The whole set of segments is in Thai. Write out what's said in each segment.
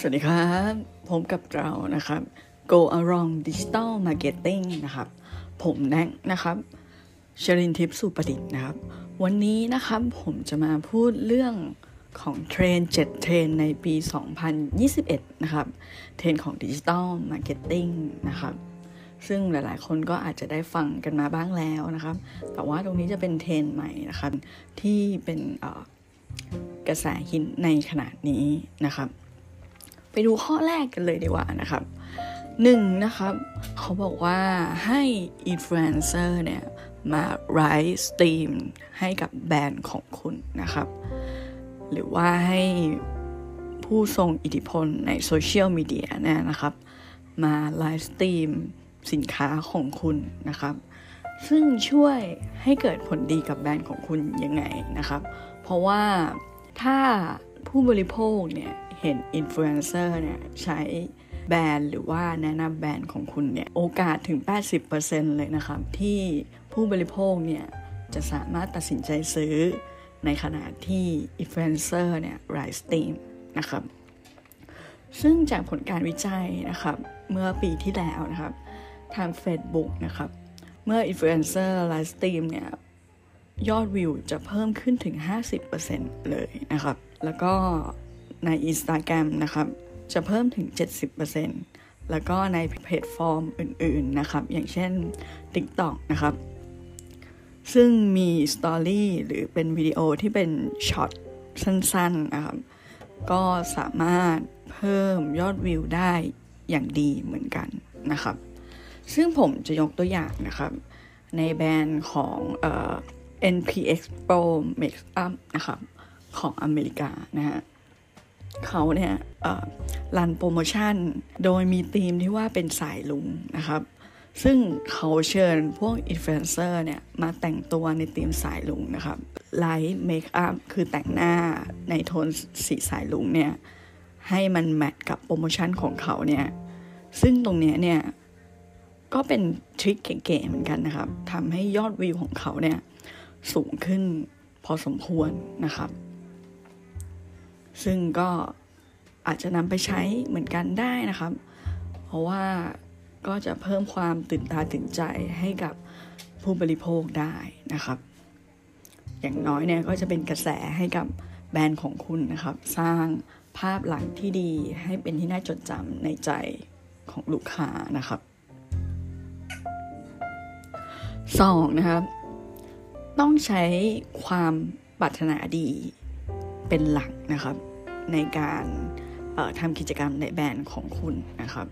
สวัสดีครับ พบกับเรานะครับ Go Around Digital Marketing นะครับ ผมแนงนะครับชรินทิพย์สุประดิษฐ์นะครับ วันนี้นะครับผมจะมาพูดเรื่องของเทรนด์ 7 เทรนด์ในปี 2021 นะครับ เทรนด์ของ Digital Marketing นะครับ ซึ่งหลายๆ คนก็อาจจะได้ฟังกันมาบ้างแล้วนะครับ แต่ว่าตรงนี้จะเป็นเทรนด์ใหม่นะครับ ที่เป็นกระแสฮิตในขณะนี้นะครับ ไปดูข้อแรกกันเลยดีกว่านะครับหนึ่งนะครับ เขาบอกว่าให้อินฟลูเอนเซอร์เนี่ยมาไลฟ์สตรีมให้กับแบรนด์ของคุณนะครับ หรือว่าให้ผู้ทรงอิทธิพลในโซเชียลมีเดียเนี่ยนะครับ มาไลฟ์สตรีมสินค้าของคุณนะครับ ซึ่งช่วยให้เกิดผลดีกับแบรนด์ของคุณยังไงนะครับ เพราะว่าถ้าผู้บริโภคเนี่ย เห็นอินฟลูเอนเซอร์เนี่ยใช้แบรนด์หรือว่าแนะนำแบรนด์ของคุณเนี่ย โอกาสถึง 80%เลยนะครับ ที่ผู้บริโภคเนี่ย จะสามารถตัดสินใจซื้อ ในขณะที่อินฟลูเอนเซอร์เนี่ยไลฟ์สตรีมนะครับ ซึ่งจากผลการวิจัยนะครับ เมื่อปีที่แล้วนะครับ ทาง Facebook นะครับ เมื่ออินฟลูเอนเซอร์ไลฟ์สตรีมเนี่ย ยอดวิวจะเพิ่มขึ้นถึง 50%เลยนะครับ แล้วก็ ใน Instagram นะครับ จะเพิ่มถึง 70%แล้วก็ในแพลตฟอร์มอื่นๆนะครับ อย่างเช่น TikTok นะครับ ซึ่งมีสตอรี่หรือเป็นวิดีโอที่เป็นช็อตสั้นๆนะครับ ก็สามารถเพิ่มยอดวิวได้อย่างดีเหมือนกันนะครับ ซึ่งผมจะยกตัวอย่างนะครับ ในแบรนด์ของเอ่อ NPX Pro Makeup นะครับ ของอเมริกานะฮะ เขาเนี่ยรันโปรโมชั่น โดยมีธีมที่ว่าเป็นสายลุงนะครับ ซึ่งเขาเชิญพวกอินฟลูเอนเซอร์เนี่ยมาแต่งตัวในธีมสายลุงนะครับlight makeup คือแต่งหน้าในโทนสีสายรุ้งเนี่ย ให้มัน match กับโปรโมชั่นของเขาเนี่ย ซึ่งตรงนี้เนี่ย ก็เป็นทริคเก๋ๆเหมือนกันนะครับทำให้ยอดวิวของเขาเนี่ย สูงขึ้นพอสมควรนะครับ ซึ่งก็อาจจะนำไปใช้เหมือนกันได้นะครับ เพราะว่าก็จะเพิ่มความตื่นตาตื่นใจให้กับผู้บริโภคได้นะครับ อย่างน้อยเนี่ยก็จะเป็นกระแสให้กับแบรนด์ของคุณนะครับ สร้างภาพหลักที่ดีให้เป็นที่น่าจดจำในใจของลูกค้านะครับสองนะครับ ต้องใช้ความปรารถนาดีเป็นหลักนะครับ ในการทำกิจกรรมในแบรนด์ของคุณนะครับ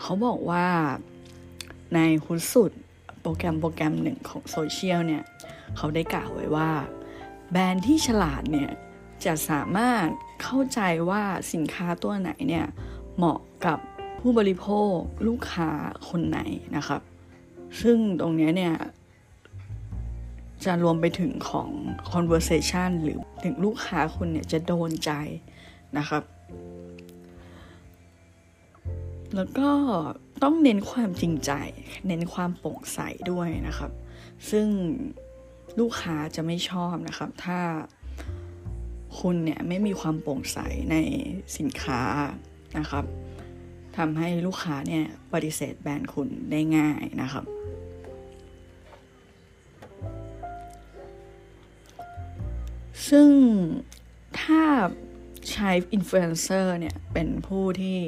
เขาบอกว่าในคุณสุดโปรแกรมโปรแกรมหนึ่งของโซเชียลเนี่ย เขาได้กล่าวไว้ว่า แบรนด์ที่ฉลาดเนี่ย จะสามารถเข้าใจว่าสินค้าตัวไหนเนี่ย เหมาะกับผู้บริโภคลูกค้าคนไหนนะครับ ซึ่งตรงนี้เนี่ยจะรวมไปถึงของ conversation หรือถึงลูกค้าคุณเนี่ยจะโดนใจ นะครับ แล้วก็ต้องเน้นความจริงใจ เน้นความโปร่งใสด้วยนะครับ ซึ่งลูกค้าจะไม่ชอบนะครับ ถ้าคุณเนี่ยไม่มีความโปร่งใสในสินค้านะครับทำให้ลูกค้าเนี่ยปฏิเสธแบรนด์คุณได้ง่ายนะครับ ซึ่งถ้า ใช้อินฟลูเอนเซอร์เนี่ย เป็นผู้ที่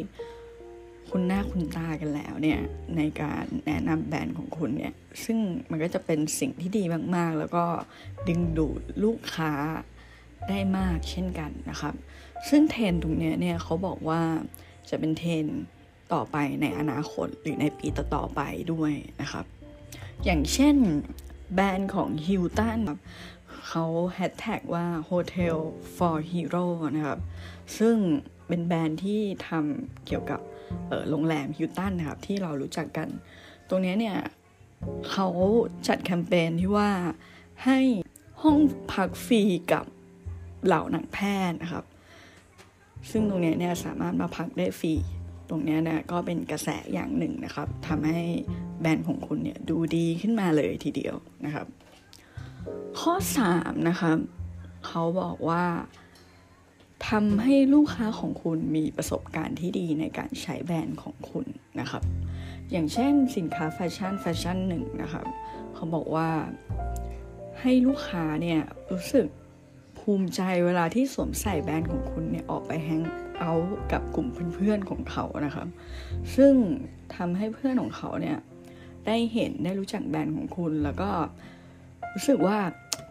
คุ้นหน้าคุ้นตากันแล้วเนี่ย ในการแนะนำแบรนด์ของคุณเนี่ย ซึ่งมันก็จะเป็นสิ่งที่ดีมากๆ แล้วก็ดึงดูดลูกค้าได้มากเช่นกันนะครับ ซึ่งเทรนด์ตรงนี้เนี่ยเขาบอกว่าจะเป็นเทรนด์ต่อไปในอนาคตหรือในปีต่อๆไปด้วยนะครับ อย่างเช่นแบรนด์ของฮิลตัน เขาแฮชแท็กว่า Hotel for Hero นะครับ ซึ่งเป็นแบรนด์ที่ทำเกี่ยวกับโรงแรมฮิลตันนะครับ ที่เรารู้จักกัน ตรงนี้เนี่ยเขาจัดแคมเปญที่ว่าให้ห้องพักฟรีกับเหล่านักแพทย์นะครับ ซึ่งตรงนี้เนี่ยสามารถมาพักได้ฟรี ตรงนี้เนี่ยก็เป็นกระแสอย่างหนึ่งนะครับทำให้แบรนด์ของคุณเนี่ยดูดีขึ้นมาเลยทีเดียวนะครับ ข้อ 3 นะครับเขาบอกว่าทำให้ลูกค้าของคุณมีประสบการณ์ที่ดีในการใช้แบรนด์ของคุณนะครับ อย่างเช่นสินค้าแฟชั่นแฟชั่นหนึ่งนะครับเขาบอกว่าให้ลูกค้าเนี่ยรู้สึกภูมิใจเวลาที่สวมใส่แบรนด์ของคุณเนี่ยออกไปแฮงเอาท์กับกลุ่มเพื่อนๆของเขานะครับ ซึ่งทำให้เพื่อนของเขาเนี่ยได้เห็นได้รู้จักแบรนด์ของคุณแล้วก็ รู้สึกว่า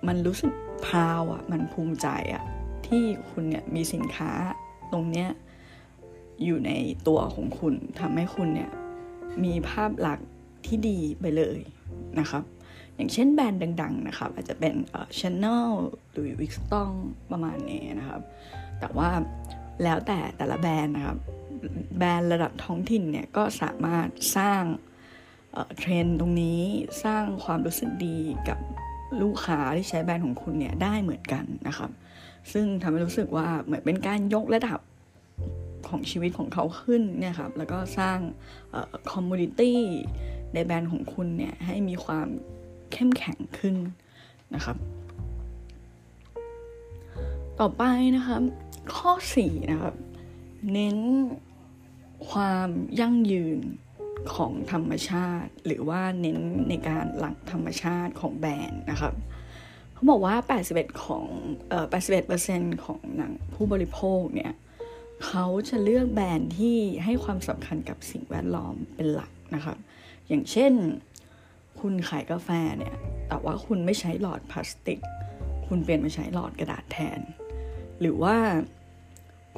มันรู้สึกพาวอะ มันภูมิใจอะ ที่คุณเนี่ยมีสินค้าตรงเนี้ยอยู่ในตัวของคุณทำให้คุณเนี่ยมีภาพลักษณ์ที่ดีไปเลยนะครับ อย่างเช่นแบรนด์ดัง ๆ นะครับ อาจจะเป็นเอ่อ Chanel หรือ Vuitton ประมาณนี้นะครับ แต่ว่าแล้วแต่แต่ละแบรนด์นะครับ แบรนด์ระดับท้องถิ่นเนี่ยก็สามารถสร้างเทรนด์ตรงนี้สร้างความรู้สึกดีกับ ลูกค้าที่ใช้แบรนด์ของคุณเนี่ยได้เหมือนกันนะครับ ซึ่งทำให้รู้สึกว่าเหมือนเป็นการยกระดับของชีวิตของเขาขึ้นเนี่ยครับ แล้วก็สร้างคอมมูนิตี้ในแบรนด์ของคุณเนี่ยให้มีความเข้มแข็งขึ้นนะครับ ต่อไปนะครับ ข้อ 4 นะครับ เน้นความยั่งยืน ของธรรมชาติ หรือว่าเน้นในการหลักธรรมชาติของแบรนด์นะครับเขาบอกว่า 81 ของเอ่อ81%ของหนังผู้บริโภคเนี่ยเขาจะเลือกแบรนด์ที่ให้ความสำคัญกับสิ่งแวดล้อมเป็นหลักนะครับ อย่างเช่น คุณขายกาแฟเนี่ย แต่ว่าคุณไม่ใช้หลอดพลาสติก คุณเปลี่ยนมาใช้หลอดกระดาษแทน หรือว่า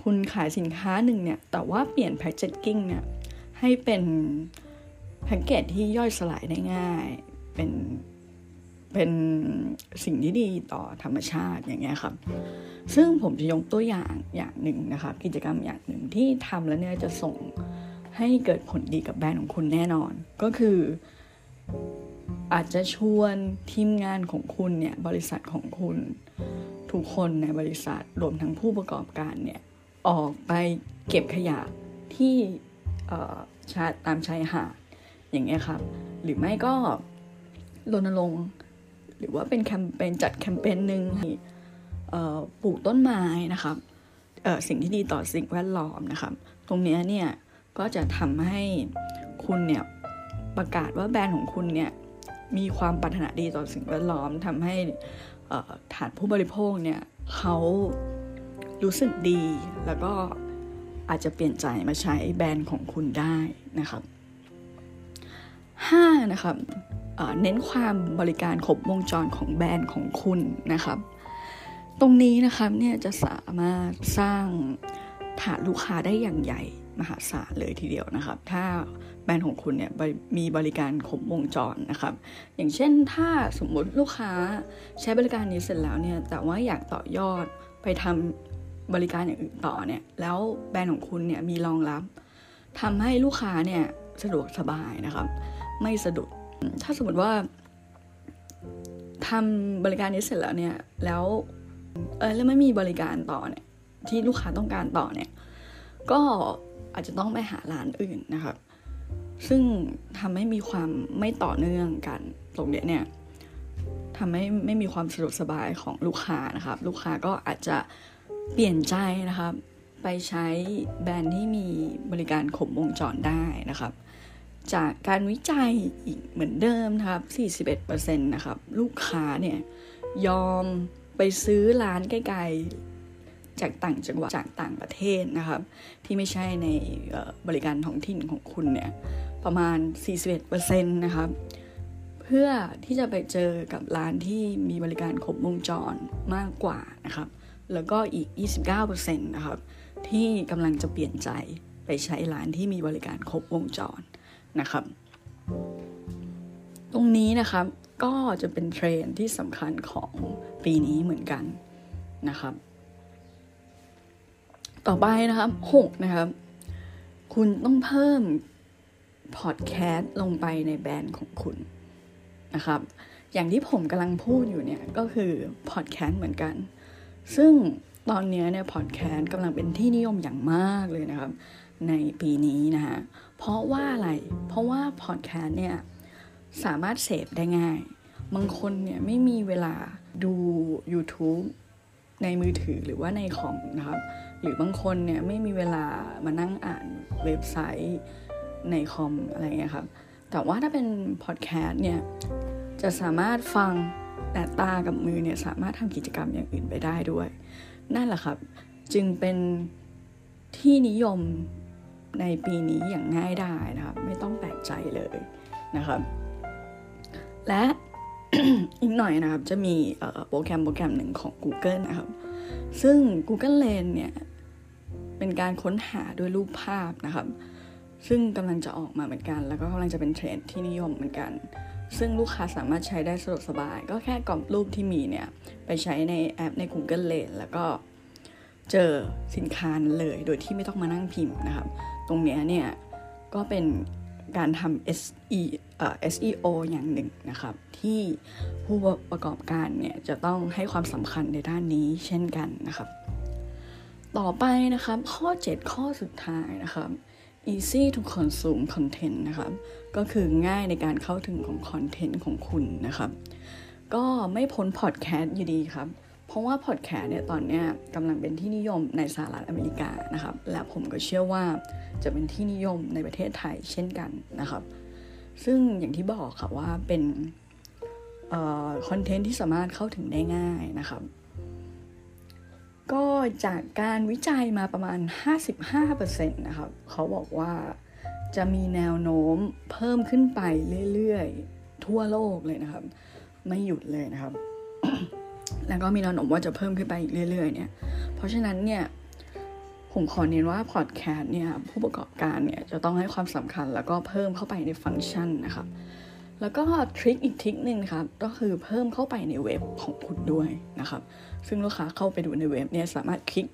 คุณขายสินค้าหนึ่งเนี่ย แต่ว่าเปลี่ยนแพคเกจจิ้งเนี่ย ให้เป็นแพ็กเกจที่ย่อยสลายได้ง่าย เป็นเป็นสิ่งที่ดีต่อธรรมชาติอย่างเงี้ยครับ ซึ่งผมจะยกตัวอย่างอย่างหนึ่งนะครับ กิจกรรมอย่างหนึ่งที่ทำแล้วเนี่ยจะส่งให้เกิดผลดีกับแบรนด์ของคุณแน่นอน ก็คือ อาจจะชวนทีมงานของคุณเนี่ยบริษัทของคุณ ทุกคนในบริษัทรวมทั้งผู้ประกอบการเนี่ยออกไปเก็บขยะที่ ชาตามชายหาดอย่างเงี้ยครับ หรือไม่ก็รณรงค์หรือว่าเป็นแคมเปญจัดแคมเปญหนึ่งปลูกต้นไม้นะครับสิ่งที่ดีต่อสิ่งแวดล้อมนะครับ ตรงนี้เนี่ยก็จะทำให้คุณเนี่ยประกาศว่าแบรนด์ของคุณเนี่ยมีความปรารถนาดีต่อสิ่งแวดล้อมทำให้ฐานผู้บริโภคเนี่ยเขารู้สึกดีแล้วก็ อาจจะเปลี่ยนใจมาใช้แบรนด์ของคุณได้นะครับ 5. นะครับเน้นความบริการครบวงจรของแบรนด์ของคุณนะครับ ตรงนี้นะครับเนี่ยจะสามารถสร้างฐานลูกค้าได้อย่างใหญ่มหาศาลเลยทีเดียวนะครับ ถ้าแบรนด์ของคุณเนี่ยมีบริการครบวงจรนะครับ อย่างเช่นถ้าสมมติลูกค้าใช้บริการนี้เสร็จแล้วเนี่ยแต่ว่าอยากต่อยอดไปทำ บริการอย่างอื่นต่อเนี่ยแล้วแบรนด์ของคุณเนี่ยมีรองรับทำให้ลูกค้าเนี่ยสะดวกสบายนะครับ ไม่สะดุดถ้าสมมติว่าทำบริการนี้เสร็จแล้วเนี่ยแล้วเออแล้วไม่มีบริการต่อเนี่ยที่ลูกค้าต้องการต่อเนี่ยก็อาจจะต้องไปหาร้านอื่นนะครับ ซึ่งทำให้มีความไม่ต่อเนื่องกันตรงเนี้ยเนี่ยทำให้ไม่มีความสะดวกสบายของลูกค้านะครับ ลูกค้าก็อาจจะ เปลี่ยนใจนะครับ ไปใช้แบรนด์ที่มีบริการครบวงจรได้นะครับ จากการวิจัยอีกเหมือนเดิมนะครับ 41%นะครับ ลูกค้าเนี่ยยอมไปซื้อร้านใกล้ๆ จากต่างจังหวัดจากต่างประเทศนะครับ ที่ไม่ใช่ในบริการท้องถิ่นของคุณเนี่ยประมาณ 41%นะครับเพื่อที่จะไปเจอกับร้านที่มีบริการครบวงจรมากกว่านะครับ แล้วก็อีก 29%นะครับที่กำลังจะเปลี่ยนใจไปใช้ร้านที่มีบริการครบวงจรนะครับ ตรงนี้นะครับก็จะเป็นเทรนที่สำคัญของปีนี้เหมือนกันนะครับ ต่อไปนะครับหกนะครับ คุณต้องเพิ่มพอดแคสต์ลงไปในแบรนด์ของคุณนะครับ อย่างที่ผมกำลังพูดอยู่เนี่ยก็คือพอดแคสต์เหมือนกัน ซึ่งตอนนี้เนี่ยพอดแคสต์กำลังเป็นที่นิยมอย่างมากเลยนะครับ ในปีนี้นะฮะเพราะว่าอะไร เพราะว่าพอดแคสต์เนี่ยสามารถเสพได้ง่าย บางคนเนี่ยไม่มีเวลาดู YouTube ในมือถือหรือว่าในคอมนะครับ หรือบางคนเนี่ยไม่มีเวลามานั่งอ่านเว็บไซต์ในคอมอะไรเงี้ยครับ แต่ว่าถ้าเป็นพอดแคสต์เนี่ยจะสามารถฟัง แต่ตากับมือเนี่ยสามารถทำกิจกรรมอย่างอื่นไปได้ด้วย นั่นแหละครับ จึงเป็นที่นิยมในปีนี้อย่างง่ายได้นะครับ ไม่ต้องแปลกใจเลยนะครับ และอีกหน่อยนะครับ จะมีโปรแกรมโปรแกรมหนึ่งของ Google นะครับ ซึ่ง Google Lens เนี่ย เป็นการค้นหาด้วยรูปภาพนะครับ ซึ่งกำลังจะออกมาเหมือนกัน แล้วก็กำลังจะเป็นเทรนด์ที่นิยมเหมือนกัน ซึ่งลูกค้าสามารถใช้ได้สะดวกสบาย ก็แค่กรอบรูปที่มีเนี่ย ไปใช้ในแอปใน Google Lens แล้วก็เจอสินค้านั้นเลย โดยที่ไม่ต้องมานั่งพิมพ์นะครับ ตรงนี้เนี่ย ก็เป็นการทำ SE เอ่อ SEO อย่างหนึ่งนะครับ ที่ผู้ประกอบการเนี่ย จะต้องให้ความสำคัญในด้านนี้เช่นกันนะครับ ต่อไปนะครับข้อ 7 ข้อสุดท้ายนะครับ easy to consume content นะครับก็คือง่ายในการเข้าถึงของคอนเทนต์ของคุณนะครับก็ไม่พ้นพอดแคสต์อยู่ดีครับ เพราะว่าพอดแคสต์เนี่ยตอนนี้กำลังเป็นที่นิยมในสหรัฐอเมริกานะครับ และผมก็เชื่อว่าจะเป็นที่นิยมในประเทศไทยเช่นกันนะครับ ซึ่งอย่างที่บอกค่ะว่าเป็นคอนเทนต์ที่สามารถเข้าถึงได้ง่ายนะครับ จากการวิจัยมาประมาณ 55%นะครับเขาบอกว่าจะมีแนวโน้มเพิ่มขึ้นไปเรื่อยๆ ทั่วโลกเลยนะครับ ไม่หยุดเลยนะครับ แล้วก็มีแนวโน้มว่าจะเพิ่มขึ้นไปอีกเรื่อย ๆ เนี่ย เพราะฉะนั้นเนี่ยผมขอเน้นว่าพอดแคสต์เนี่ยผู้ประกอบการเนี่ยจะต้องให้ความสำคัญแล้วก็เพิ่มเข้าไปในฟังก์ชันนะครับ แล้วก็ทริคอีกทริคหนึ่งครับก็คือเพิ่มเข้าไปในเว็บของคุณด้วยนะครับ ซึ่งลูกค้าเข้าไปดูในเว็บเนี่ยสามารถคลิก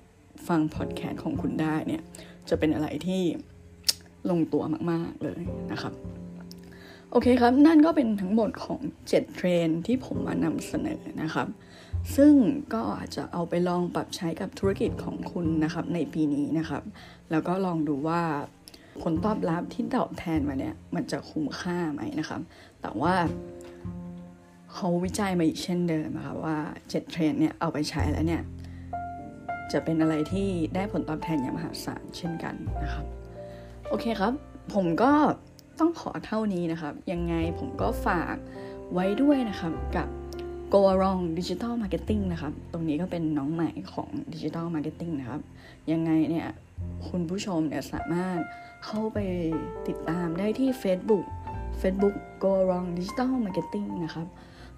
ฟังพอดแคสต์ของคุณได้เนี่ยจะเป็นอะไรที่ลงตัวมาก ๆ เลยนะครับ โอเคครับ นั่นก็เป็นทั้งหมดของ 7 เทรนที่ผมมานำเสนอนะครับ ซึ่งก็อาจจะเอาไปลองปรับใช้กับธุรกิจของคุณนะครับในปีนี้นะครับ แล้วก็ลองดูว่า ผลตอบรับที่ตอบแทนมาเนี่ย มันจะคุ้มค่าไหมนะครับ แต่ว่าเขาวิจัยมาอีกเช่นเดิมนะคะว่า7เทรนเนี่ยเอาไปใช้แล้วเนี่ย จะเป็นอะไรที่ได้ผลตอบแทนอย่างมหาศาลเช่นกันนะครับ โอเคครับ ผมก็ต้องขอเท่านี้นะครับ ยังไงผมก็ฝากไว้ด้วยนะครับกับ Go Along Digital Marketing นะครับ ตรงนี้ก็เป็นน้องใหม่ของ Digital Marketing นะครับ ยังไงเนี่ย คุณผู้ชมเนี่ยสามารถเข้าไปติดตามได้ที่ Facebook Facebook Go Wrong Digital Marketing นะครับ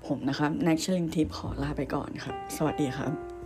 ผมนะครับ n a t ชลิงทิปขอลาไปก่อนครับ สวัสดีครับ